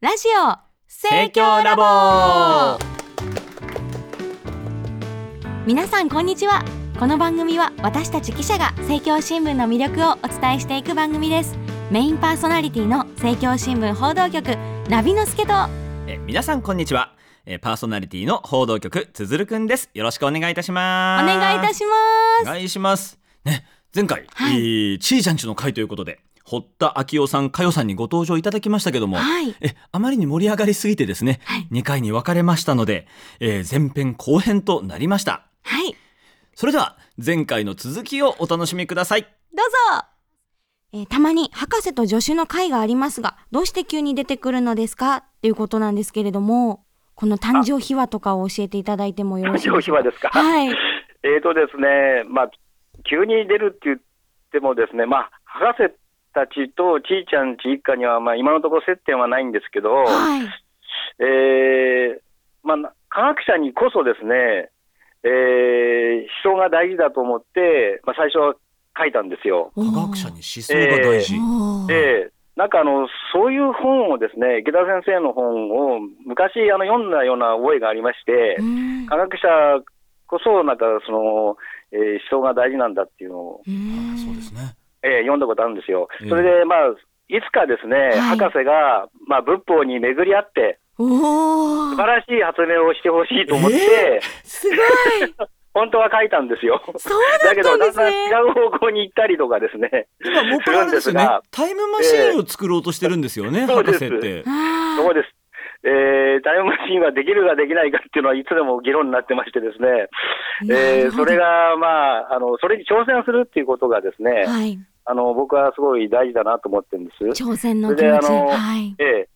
ラジオ盛況ラボ。皆さんこんにちは。この番組は私たち記者が政教新聞の魅力をお伝えしていく番組です。メインパーソナリティの政教新聞報道局ナビの助と。え皆さんこんにちは。えパーソナリティの報道局つづるくんです。よろしくお願いいたしおます。願いいたしおます。願いします。ね前回、はい。えーちーちゃんちの会ということで堀田昭夫さん、佳代さんにご登場いただきましたけども、はい。えあまりに盛り上がりすぎてですね、はい。2回に分かれましたので、えー前編後編となりました。はい。それでは前回の続きをお楽しみください。どうぞ。えーたまに博士と助手の会がありますがどうして急に出てくるのですか？っていうことなんですけれどもこの誕生秘話とかを教えていただいてもよろしいでしょうか秘話ですか？はい。えーとですね、まあ、急に出るって言ってもですね、まあ、博士たちとちーちゃんち一家には、まあ、今のところ接点はないんですけど、はい。えーまあ、科学者にこそですね、えー思想が大事だと思って、まあ、最初は書いたんですよ。科学者に思想が大事、おー。で、なんかあの、そういう本をですね、池田先生の本を昔あの読んだような覚えがありまして、うん。科学者こそ、なんかその、えー思想が大事なんだっていうのを、うん。そうですねえー読んだことあるんですよええ。それで、まあ、いつかですね、はい博士が、まあ、仏法に巡り合って、素晴らしい発明をしてほしいと思って、すごい 本当は書いたんですよ。そうだけど、だんだん違ねう方向に行ったりとかですね。今もっぱらですよねするんですがタイムマシーンを作ろうとしてるんですよね、博そうです士ってそうです。えータイムマシンはできるかできないかっていうのはいつでも議論になってましてですね、えなーそれが、まあ、あの、それに挑戦するっていうことがですね、はい。あの、僕はすごい大事だなと思ってるんです。挑戦の気持ちそれであのはい。ええ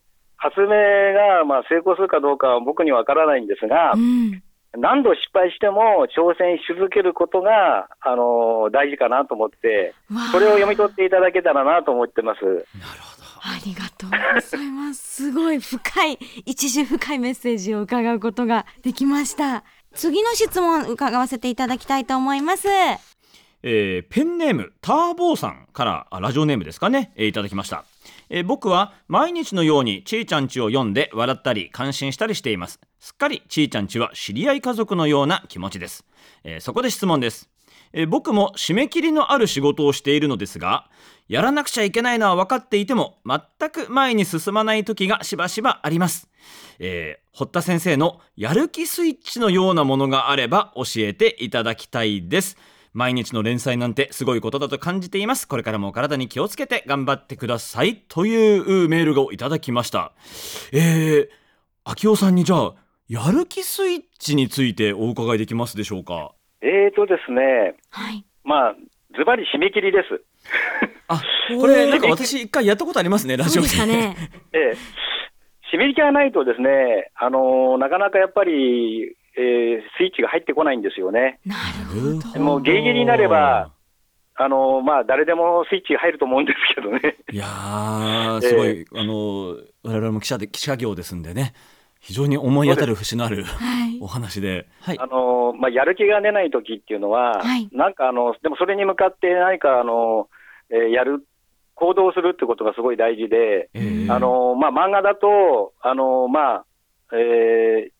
発明が、まあ、成功するかどうかは僕にはわからないんですがう、ん。何度失敗しても挑戦し続けることが、あの、大事かなと思って、それを読み取っていただけたらなと思ってます。なるほどありがとうございます。すごい深い、一時深いメッセージを伺うことができました。次の質問伺わせていただきたいと思います。えーペンネームターボーさんからあラジオネームですかね、えーいただきました、えー僕は毎日のようにちーちゃんちを読んで笑ったり感心したりしていますすっかりちーちゃんちは知り合い家族のような気持ちです、えーそこで質問です、え僕も締め切りのある仕事をしているのですがやらなくちゃいけないのは分かっていても全く前に進まない時がしばしばあります。えー堀田先生のやる気スイッチのようなものがあれば教えていただきたいです。毎日の連載なんてすごいことだと感じています。これからもお体に気をつけて頑張ってください。というメールをいただきました。えー、秋夫さんにじゃあやる気スイッチについてお伺いできますでしょうか？えーとですね、はい。まあ、ズバリ締め切りです。あこれなんか私一回やったことありますねラジそうオででしたね。ええ締め切りがないとですね、あのなかなかやっぱり、えースイッチが入ってこないんですよね。なるほど。もうギリギリになればあのまあ、誰でもスイッチが入ると思うんですけどね。いやーすごい、あの我々も記者で記者業ですんでね非常に思い当たる節のあるはいお。話で、はいあ、のまあ、やる気が出ない時っていうのは、はいなんかあの、でもそれに向かって何かあの、えーやる、行動するってことがすごい大事で、えーあのまあ、漫画だと、あのまあえー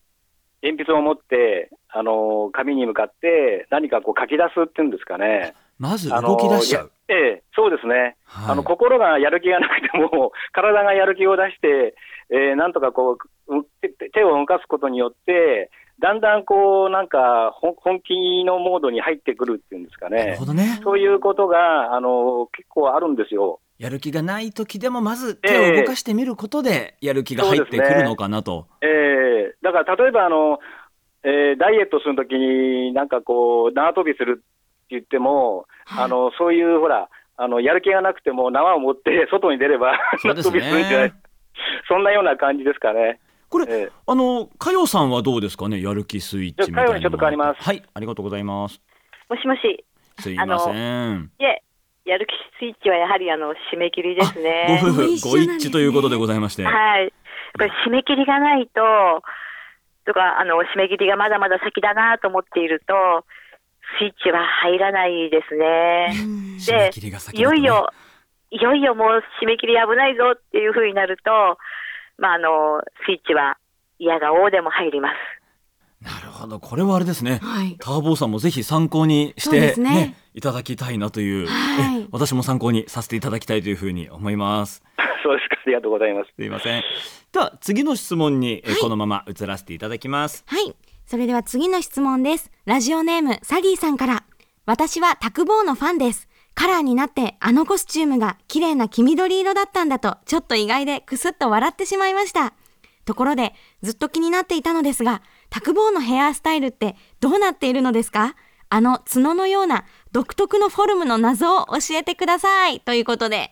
鉛筆を持って、あの紙に向かって何かこう書き出すっていうんですかね。まずあの動き出しちゃう、やええそうですね。はいあの心がやる気がなくても、体がやる気を出して、えーなんとかこうう手手を動かすことによって、だんだんこうなんか本本気のモードに入ってくるっていうんですかね。なるほ。どね。そういうことがあの結構あるんですよ。やる気がない時でもまず手を動かしてみることでやる気が入ってくるのかなと、ええ。だから例えばあの、えーダイエットするときに、なんかこう、縄跳びするって言っても、はい。あのそういうほら、あのやる気がなくても縄を持って外に出れば、ね。縄跳びするんじゃない。そんなような感じですかね。これ、ええ。あの佳代さんはどうですかね？やる気スイッチみたいなちょっと変わります。はいありがとうございます。もしもし、すいません。いえ、やる気スイッチはやはりあの締め切りですごね。夫婦ご一致ということでございまして、はい。これ締め切りがないと、とか、あの、締め切りがまだまだ先だなと思っていると、スイッチは入らないですね。うん。締め切りが先いよいよ、いよいよもう締め切り危ないぞっていう風になると、まあ、あの、スイッチは、嫌が王でも入ります。なるほどこれはあれですねはい。ターボーさんもぜひ参考にしてすねいただきたいなという、はいえ私も参考にさせていただきたいというふうに思います そうですか、ありがとうございます。すいませんでは次の質問に、えはいこのまま移らせていただきますはい。それでは次の質問です。ラジオネーム、サリーさんから。私はタクボーのファンです。カラーになってあのコスチュームが綺麗な黄緑色だったんだと、ちょっと意外でクスッと笑ってしまいました。ところで、ずっと気になっていたのですが、タクボーのヘアスタイルってどうなっているのですか？あの角のような独特のフォルムの謎を教えてください。ということで、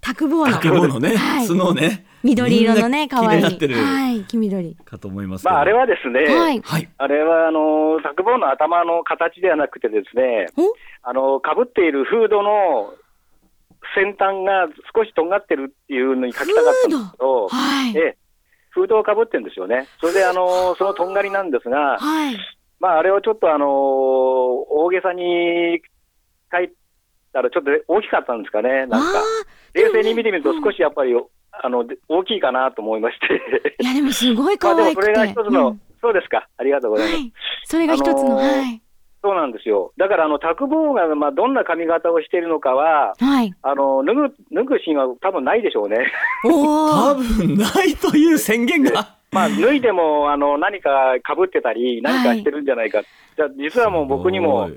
タクボーのタクボーのね、はい角ね緑色のね、みんな可愛い綺麗になってるはい、黄緑。かと思いますまあ、あれはですね、はい。はいあれは、あの、タクボーの頭の形ではなくてですね、お？あの、被っているフードの先端が少しとんがってるっていうのに書きたかったんですけど、はい。ええ、フードを被ってるんですよね。それで、あの、そのとんがりなんですが、はい。まあ、あれをちょっとあの、大げさに書いたらちょっと大きかったんですかね、なんか。あ冷静に見てみるとうん少しやっぱり、あの、で大きいかなと思いまして。ーいやでもすごいまあでもそ可愛くて。れが一つの、うんそうですか。ありがとうございます。はい。それが一つの、あのーはい。そうなんですよ。だから、あの、タクボーが、まあ、どんな髪型をしているのかは、はい。あの、脱ぐ、脱ぐシーンは多分ないでしょうね。お多ー。分ないという宣言がまあ、脱いでも、あの、何か被ってたり、何かしてるんじゃないか。じゃあ実はもう僕にも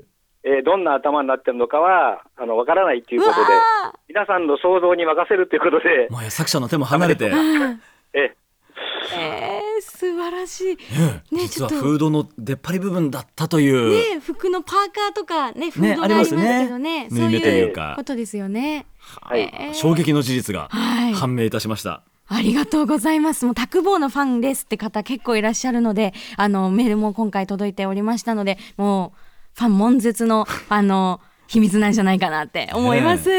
えーどんな頭になってるのかは、あの、わからないっていうことで、皆さんの想像に任せるということで、もう作者の手も離れて、ええー、素晴らしい。ね実はちょっとフードの出っ張り部分だったという、ね服のパーカーとかね、フードがあありますけどね。縫い目というかそういうことですよね。はいえー衝撃の事実がはい。判明いたしました。ありがとうございます。もうタクボーのファンですって方結構いらっしゃるので、あのメールも今回届いておりましたので、もうファン悶絶の あの秘密なんじゃないかなって思います。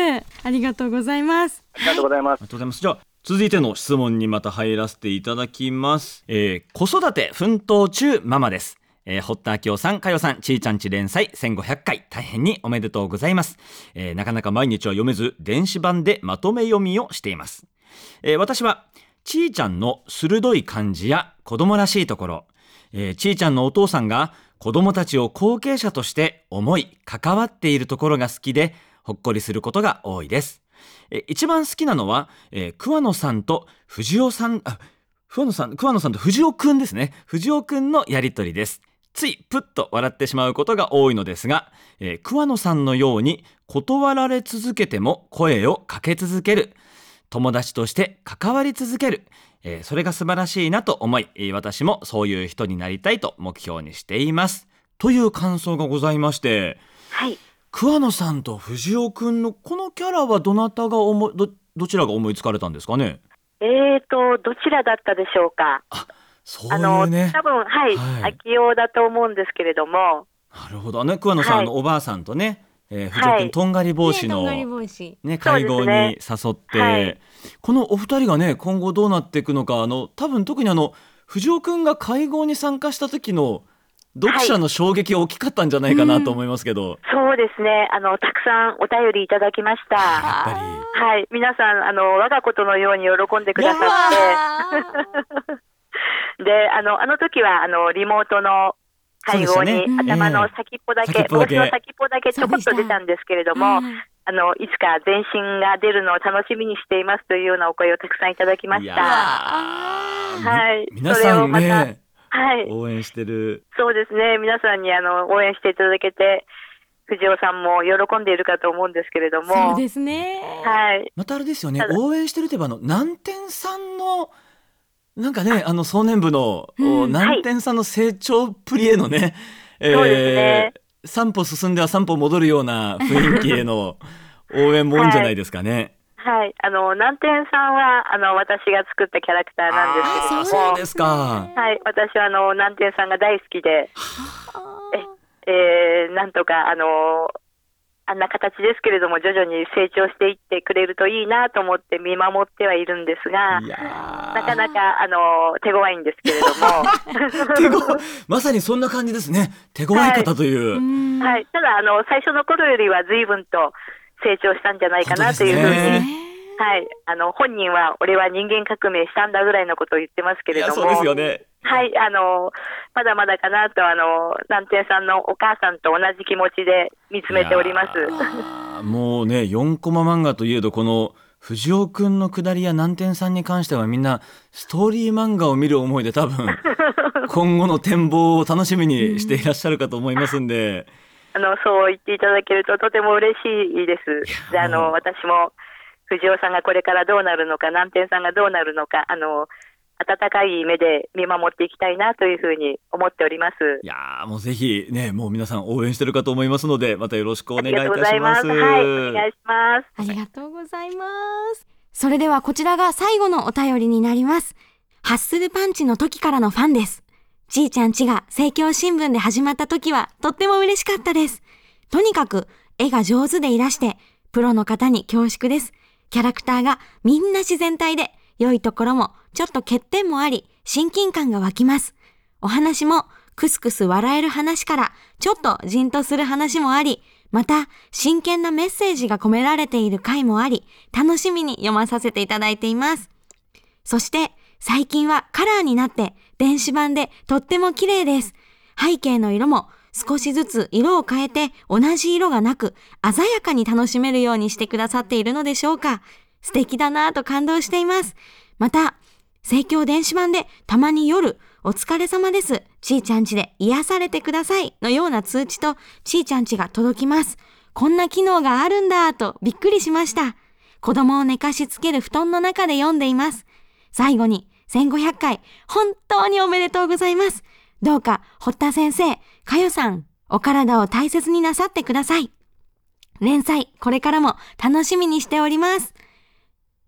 ありがとうございます。ありがとうございますあり。がとうございます。じゃあ続いての質問にまた入らせていただきます。えー子育て奮闘中ママです。えー、堀田明夫さん、かよさん、ちーちゃんち連載1500回、大変におめでとうございます。えーなかなか毎日は読めず、電子版でまとめ読みをしています。えー私は、ちーちゃんの鋭い感じや子供らしいところ、えーちーちゃんのお父さんが子供たちを後継者として思い、関わっているところが好きで、ほっこりすることが多いです。え一番好きなのは、えー桑野さんと藤尾さん、あ、桑野さん、桑野さんと藤尾くんですね。藤尾くんのやりとりです。ついプッと笑ってしまうことが多いのですが、えー桑野さんのように断られ続けても声をかけ続ける。友達として関わり続ける。えーそれが素晴らしいなと思い、えー私もそういう人になりたいと目標にしています。という感想がございまして、はい。桑野さんと藤尾くんのこのキャラはどなたが思いどどちらが思いつかれたんですかね？えーと、どちらだったでしょうか？そうあの、いうね。多分、はい、はい。秋代だと思うんですけれども、なるほどね。桑野さん、はい。あのおばあさんとね、えー、藤尾くん、はいとんがり帽子。の、ね会合に誘って、はい。このお二人がね今後どうなっていくのかあの多分特にあの藤尾くんが会合に参加した時の読者の衝撃が大きかったんじゃないかなと思いますけど、そうですね、あの、たくさんお便りいただきました。やっぱり。はい、皆さん、あの、我がことのように喜んでくださって、で、あの、あの時は、あの、リモートの会合に、頭の先っぽだけ、帽子の先っぽだけちょこっと出たんですけれども、あの、いつか全身が出るのを楽しみにしていますというようなお声をたくさんいただきました。ーはいみ皆さんそれをまたねはい。応援してるそうですね。皆さんにあの応援していただけて、藤尾さんも喜んでいるかと思うんですけれども。そうですね。はい。またあれですよね応援してるといえばあの南天さんのなんかねあの壮年部の、うんお南天さんの成長っぷりへのね、そうですね3歩進んでは3歩戻るような雰囲気への 応援も多いんじゃないですかね。はい。あの、南天さんは、あの、私が作ったキャラクターなんですけれど。そうですか。はい。私は、あの、南天さんが大好きで、あえー、なんとか、あの、あんな形ですけれども、徐々に成長していってくれるといいなと思って見守ってはいるんですがなかなか、あの、手強いんですけれども、手ごまさにそんな感じですね。手強い方という。うんはい。ただ、あの、最初の頃よりは随分と成長したんじゃないかなというふうに、ねはい。あの、本人は、俺は人間革命したんだぐらいのことを言ってますけれども。そうですよね。はい。あの、まだまだかなと、あの、南天さんのお母さんと同じ気持ちで見つめております。もうね、4コマ漫画といえど、この、藤尾くんの下りや南天さんに関してはみんなストーリー漫画を見る思いで多分 今後の展望を楽しみにしていらっしゃるかと思いますんで、あの、そう言っていただけるととても嬉しいです。で、あの、私も、藤尾さんがこれからどうなるのか、南天さんがどうなるのか、あの、温かい目で見守っていきたいなというふうに思っております。いやーもうぜひねもう皆さん応援してるかと思いますのでまたよろしくお願いいたありがとうござしまいますす。はい、お願いします。ありがとうございます。それではこちらが最後のお便りになります。ハッスルパンチの時からのファンです。ちーちゃんちが政教新聞で始まった時はとっても嬉しかったです。とにかく絵が上手でいらして、プロの方に恐縮です。キャラクターがみんな自然体で、良いところもちょっと欠点もあり、親近感が湧きます。お話もクスクス笑える話からちょっとじんとする話もあり、また真剣なメッセージが込められている回もあり、楽しみに読まさせていただいています。そして最近はカラーになって電子版でとっても綺麗です。背景の色も少しずつ色を変えて同じ色がなく鮮やかに楽しめるようにしてくださっているのでしょうか。素敵だなぁと感動しています。また、盛況電子版でたまに夜、お疲れ様です。ちーちゃんちで癒されてくださいのような通知とちーちゃんちが届きます。こんな機能があるんだとびっくりしました。子供を寝かしつける布団の中で読んでいます。最後に1500回本当におめでとうございます。どうか堀田先生、かよさん、お体を大切になさってください。連載、これからも楽しみにしております。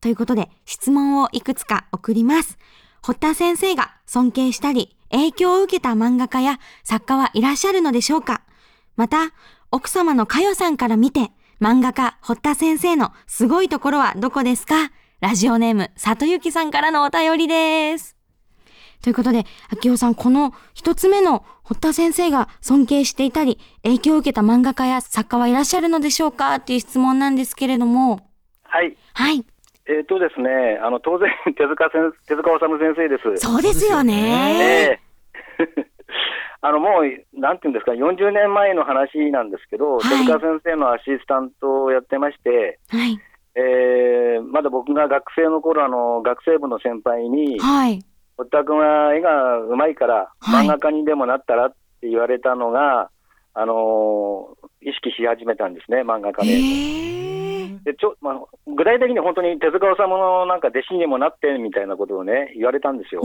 ということで、質問をいくつか送ります。堀田先生が尊敬したり、影響を受けた漫画家や作家はいらっしゃるのでしょうかまた、奥様のかよさんから見て、漫画家堀田先生のすごいところはどこですか？ラジオネーム、里幸さんからのお便りです。ということで、秋代さん、この一つ目の堀田先生が尊敬していたり、影響を受けた漫画家や作家はいらっしゃるのでしょうか？っていう質問なんですけれども。はい。はい。えっ、とですね、あの、当然、手塚先手塚治虫先生です。そうですよね。ええ あの、もう、なんていうんですか、40年前の話なんですけど、はい手塚先生のアシスタントをやってまして、はい。えーまだ僕が学生の頃、あの、学生部の先輩に、はい。堀田君は絵がうまいから、はい漫画家にでもなったらって言われたのが、あのー意識し始めたんですね、漫画家へで。ーでちょまあ、具体的に本当に手塚治虫のなんか弟子にもなってみたいなことをね、言われたんですよ。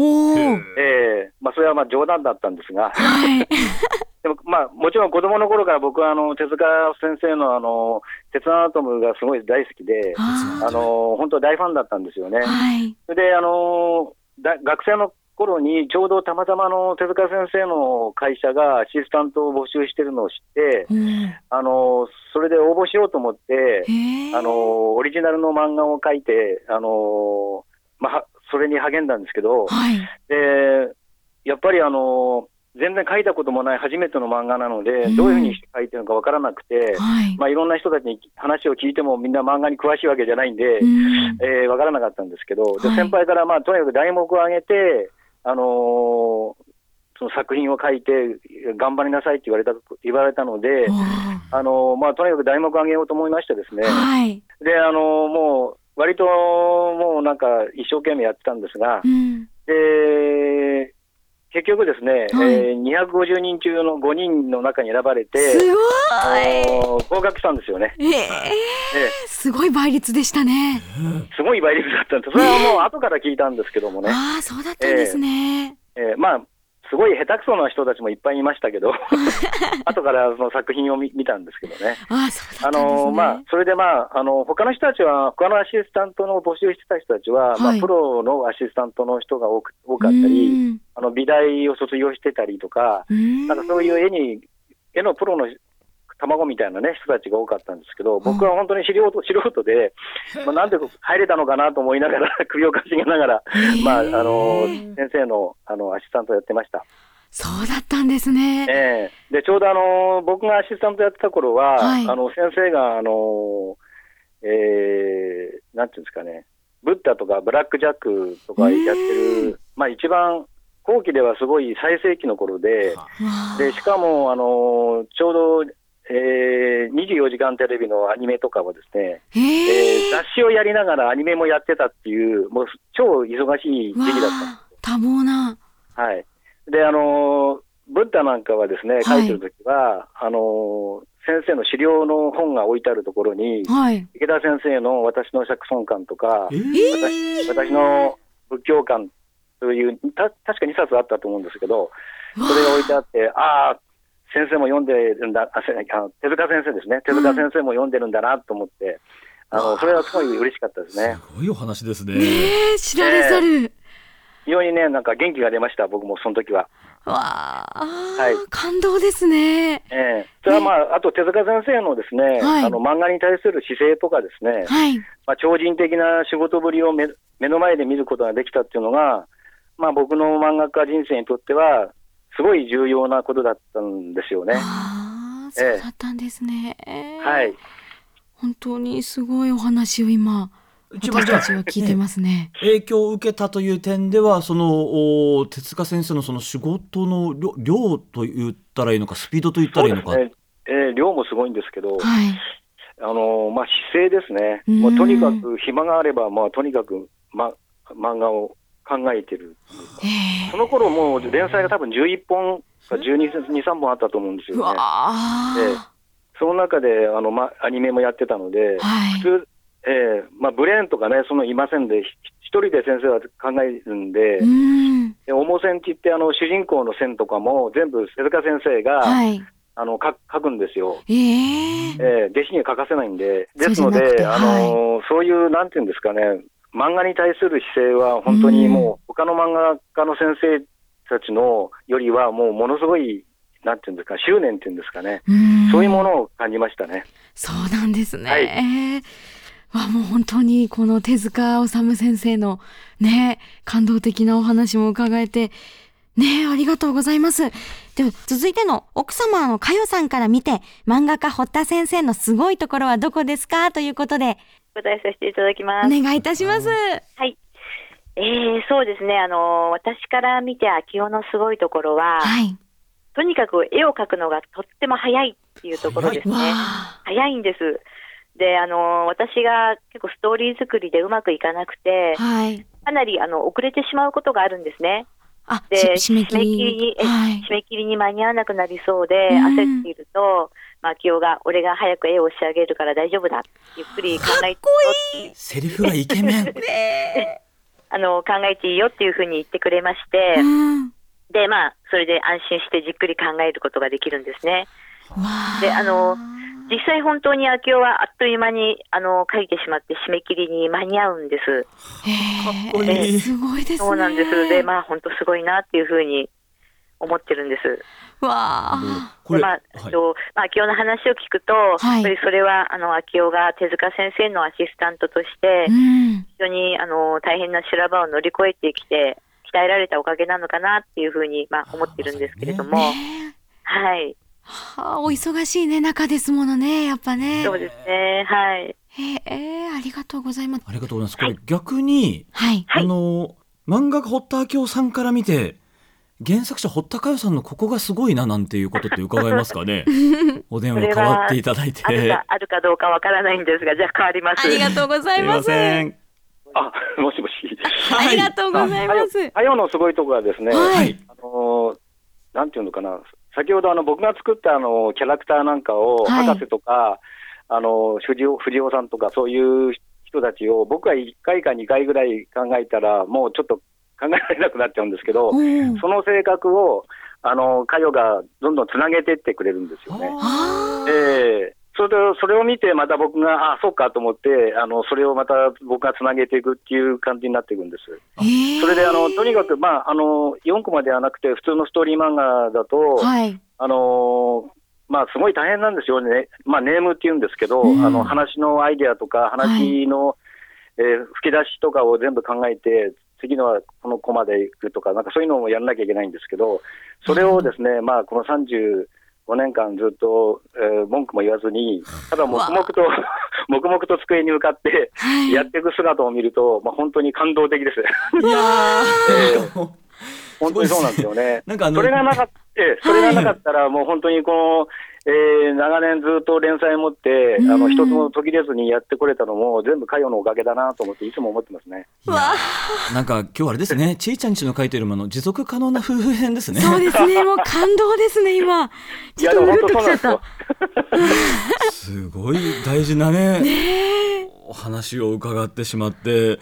ええまあ、それはまあ冗談だったんですが、はい。でもまあ、もちろん子供の頃から僕はあの手塚先生のあの鉄アナトムがすごい大好きで、ああの本当大ファンだったんですよねー。はい。それであのだ学生の頃にちょうどたまたまあの手塚先生の会社がアシスタントを募集してるのを知って、うん。あのそれで応募しようと思って、あのオリジナルの漫画を書いて、あのまあ、それに励んだんですけど、はい。でやっぱりあの全然書いたこともない初めての漫画なので、うん。どういうふうにして書いてるのかわからなくて、はい。まあ、いろんな人たちに話を聞いてもみんな漫画に詳しいわけじゃないんで、うん。えーわからなかったんですけど、ではい。先輩から、まあ、とにかく題目を上げて、あのーその作品を書いて、頑張りなさいって言われた言われたのであのーまあ、とにかく題目を上げようと思いましてですね、はい。であのーもう割ともうなんか一生懸命やってたんですがう、ん。で結局ですね、はいえー250人中の5人の中に選ばれて、すごい。あのー合格したんですよね。えーえすごい倍率でしたね。えすごい倍率だったんです。それはもう後から聞いたんですけどもね。ああ、そうだったんですね。えーまあ、すごい下手くそな人たちもいっぱいいましたけど、後からその作品を見見たんですけどね。あ。のまあ、それでまあ、あの他の人たちは、他のアシスタントの募集してた人たちは、まあ、はいプロのアシスタントの人が多く多かったり、あの美大を卒業してたりとか、うん、なんかそういう絵に、絵のプロの卵みたいなね、人たちが多かったんですけど、僕は本当に素人素人で、まあ、なんで入れたのかなと思いながら、首をかしげながら、まあ、あの先生のあのアシスタントをやってました。そうだったんですね。ええ。でちょうどあの僕がアシスタントやってた頃は、はい。あの先生があの、ええー、なんていうんですかね、ブッダとかブラックジャックとかやってる、まあ一番後期ではすごい最盛期の頃で、で、しかも、あのちょうど、えー、24時間テレビのアニメとかはですね、へええー雑誌をやりながらアニメもやってたっていう、もう超忙しい時わ期だっあ多忙な。た。はい。で、あのーブッダなんかはですね、書いてるときは、あのー先生の資料の本が置いてあるところに、はい。池田先生の私の釈尊観とか、えー私私の仏教観という、た確か2冊あったと思うんですけど、それが置いてあって、ああ、先生も読んでるんだ、あせあの手塚先生ですね、手塚先生も読んでるんだなと思って、あのそれはすごい嬉しかったですね。すごいお話ですね。ねえ、知られざる。非常にね、なんか元気が出ました、僕もその時は。わあ、はい感動ですね。ええそれはまあ、あと手塚先生のですね、はいあの漫画に対する姿勢とかですね、はい。まあ、超人的な仕事ぶりを目目の前で見ることができたっていうのが、まあ、僕の漫画家人生にとっては、すごい重要なことだったんですよね。ああ、そうだったんですね。はい。本当にすごいお話を今、一番じゃあ私たちは聞いてますね。影響を受けたという点ではそのお手塚先生のその仕事の量量と言ったらいいのかスピードと言ったらいいのか、ね。えー量もすごいんですけど、はい。あのーまあ、姿勢ですね。うんもうとにかく暇があれば、まあ、とにかく、ま、漫画を考えてる。えその頃もう連載が多分11本か12、2、3本あったと思うんですよね。あ、その中で、あの、ま、アニメもやってたので、はい。普通、ええまあ、ブレーンとかね、そのいませんで、ひ一人で先生は考えるんで、うん。で重線って言って、あの、主人公の線とかも全部手塚先生が、はい。あの、か書くんですよ。ええええ弟子には書かせないんで。ですので、あのそういう、なんていうんですかね、漫画に対する姿勢は、本当にもう、他の漫画家の先生たちのよりは、もうものすごい、なんていうんですか、執念っていうんですかね、うんそういうものを感じましたね。そうなんですね。はいわもう本当にこの手塚治虫先生のね、感動的なお話も伺えて、ねありがとうございます。では続いての奥様のかよさんから見て、漫画家堀田先生のすごいところはどこですか？ということで、答えさせていただきまおす。願いいたします。はい。えー、そうですね。あの、私から見て、秋夫のすごいところは、はい。とにかく絵を描くのがとっても早いっていうところですね。早いんです。で、あの、私が結構ストーリー作りでうまくいかなくて、はい。かなりあの遅れてしまうことがあるんですね。あ、で、し締め切りに、えはい。締め切りに間に合わなくなりそうで、うん焦っていると、まあ、清が、俺が早く絵を仕上げるから大丈夫だ。ゆっくり考えていいよってセリフがイケメンね あの、考えていいよっていうふうに言ってくれましてえ。、うん。で、まあ、それで安心してじっくり考えることができるんですね。であの実際本当に秋夫はあっという間に、あの、書いてしまって締め切りに間に合うんです。へえかっこいいすごいですね。そうなんです。で、まあ、本当すごいなっていうふうに思ってるんです。わあ。これ、でまあ、はいとまあ、秋夫の話を聞くと、はいやっぱりそれは、あの、秋夫が手塚先生のアシスタントとしてう、ん。非常に、あの、大変な修羅場を乗り越えてきて、鍛えられたおかげなのかなっていうふうに、まあ、思ってるんですけれども、ねえはい。はあ、お忙しいね、中ですものね、やっぱね。そうですね。はい。へえ、ありがとうございます。ありがとうございますこれ逆に、はい。はいあの漫画家堀田明夫さんから見て原作者堀田佳代さんのここがすごいななんていうことって伺えますかね お電話代わっていただいてあるか、あるかどうかわからないんですが、じゃあ変わります。ありがとうござすいます。せんあ、もしもし。ありがとうございます。はよのすごいところはですね、はいあのーなんていうのかな、先ほどあの僕が作ったあのキャラクターなんかを、はい。博士とか、あの藤尾藤尾さんとか、そういう人たちを、僕は1回か2回ぐらい考えたら、もうちょっと考えられなくなっちゃうんですけど、おーその性格を、あの、かよがどんどんつなげてってくれるんですよね。ええそれで、それを見て、また僕が、あそうかと思って、あの、それをまた僕がつなげていくっていう感じになっていくんです。それで、あの、とにかく、まあ、あの、4コマではなくて、普通のストーリー漫画だと、はい。あの、まあ、すごい大変なんですよね。まあ、ネームって言うんですけど、うんあの、話のアイデアとか、話の、えー吹き出しとかを全部考えて、次のはこのコマでいくとか、なんかそういうのもやらなきゃいけないんですけど、それをですね、まあ、この35年間ずっと、えー文句も言わずに、ただ黙々と 黙々と机に向かってはい。やっていく姿を見ると、まあ、本当に感動的です。いやー 本当にそうなんですよね。なんかそれがなかった、ええそれがなかったら、もう本当にこの、えー長年ずっと連載を持って、あの、うん一つも途切れずにやってこれたのも、全部佳代のおかげだなと思って、いつも思ってますね。わあなんか今日はあれですね、ちいちゃんちの書いてるもの持続可能な夫婦編ですね。そうですね。もう感動ですね、今。ちょっとうるっときちゃったよ。。すごい大事なね。ねえ。お話を伺ってしまって、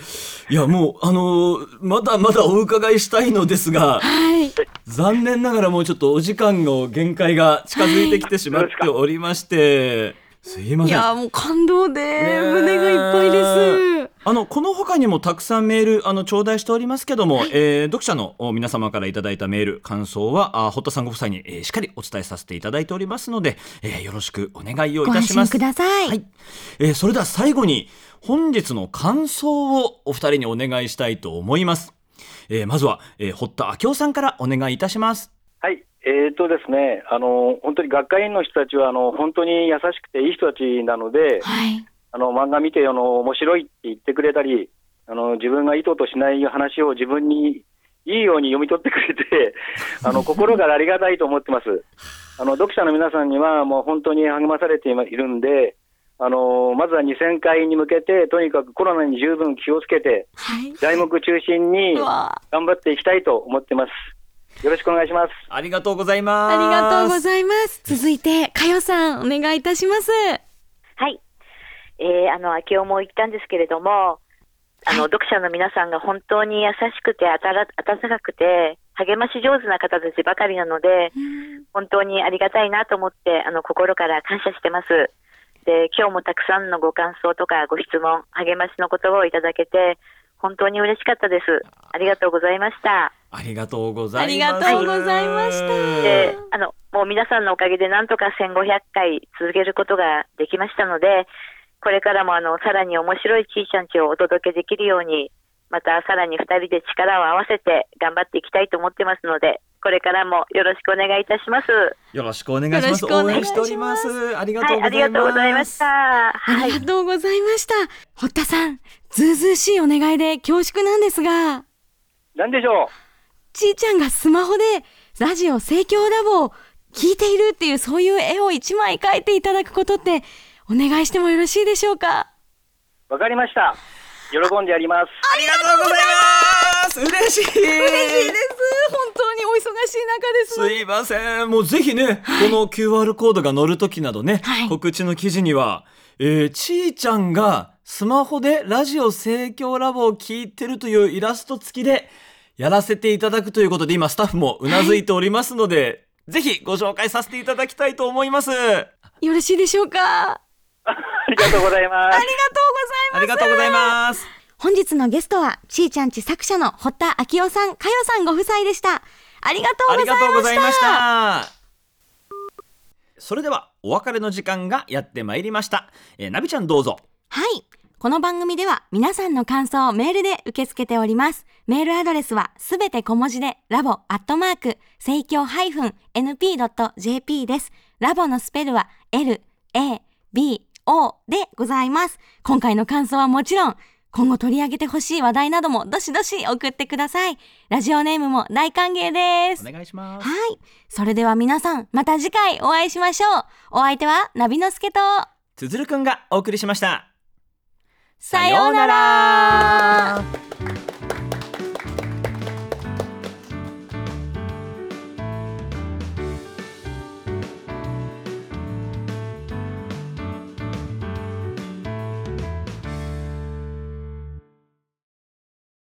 いやもうあのまだまだお伺いしたいのですが、はい。残念ながらもうちょっとお時間の限界が近づいてきてしまっておりまして、すいません。いや、もう感動でえ胸がいっぱいです。あのこの他にもたくさんメールあの頂戴しておりますけども、えー読者のお皆様からいただいたメール感想はあ堀田さんご夫妻に、えーしっかりお伝えさせていただいておりますので、えーよろしくお願いをいたします。ください。はい、えーそれでは最後に本日の感想をお二人にお願いしたいと思います。えーまずは、えー堀田明夫さんからお願いいたします。はい。えーとですね、あの、本当に学会員の人たちは、あの、本当に優しくていい人たちなので、はい。あの、漫画見て、あの、面白いって言ってくれたり、あの、自分が意図としない話を自分にいいように読み取ってくれて、あの、心からありがたいと思ってます。あの、読者の皆さんには、もう本当に励まされているんで、あの、まずは2000回に向けて、とにかくコロナに十分気をつけて、はい。題目中心に頑張っていきたいと思ってます。よろしくお願いします。ありがとうございます。ありがとうございます。続いて、かよさん、お願いいたします。はい。えー、あの、秋夫も言ったんですけれども、あの、読者の皆さんが本当に優しくて、あたら、温かくて、励まし上手な方たちばかりなので、本当にありがたいなと思って、あの、心から感謝してます。で、今日もたくさんのご感想とかご質問、励ましの言葉をいただけて、本当に嬉しかったです。ありがとうございました。ありがとうございます。ありがとうございましたで、あの、もう皆さんのおかげでなんとか1500回続けることができましたので、これからもあの、さらに面白いちいちゃんちをお届けできるように、またさらに二人で力を合わせて頑張っていきたいと思ってますので、これからもよろしくお願いいたします。よろしくお願いします。よろしくお願いします応援しております。ありがとうはい、ございます。ありがとうございました。あはいり。がとうございました。堀田さん、ずうずうしいお願いで恐縮なんですが、なんでしょう？ちーちゃんがスマホでラジオ盛況ラボを聞いているっていうそういう絵を一枚描いていただくことってお願いしてもよろしいでしょうか？わかりました。喜んでやります。ありがとうございます。嬉しい。嬉しいです。本当にお忙しい中ですのすいません。もうぜひね、この QR コードが載るときなどね、はい告知の記事には、えー、ちーちゃんがスマホでラジオ盛況ラボを聞いてるというイラスト付きでやらせていただくということで、今スタッフもうなずいておりますので、ぜひご紹介させていただきたいと思います。あよろしいでしょうか？あありがとうございます。りがとうございます。りがとうございます。本日のゲストは、ちーちゃんち作者の堀田昭夫さん、かよさんご夫妻でした。ありがとありうございました。がとうございました。それではお別れの時間がやってまいりました。えー、なびちゃんどうぞ。はい。この番組では皆さんの感想をメールで受け付けております。メールアドレスはすべて小文字で、ラボアットマーク、盛況 -np.jp です。ラボのスペルは L, A, B, O でございます。今回の感想はもちろん、今後取り上げてほしい話題などもどしどし送ってください。ラジオネームも大歓迎です。お願いします。はい。それでは皆さん、また次回お会いしましょう。お相手は、ナビのすけと、つづるくんがお送りしました。さようなら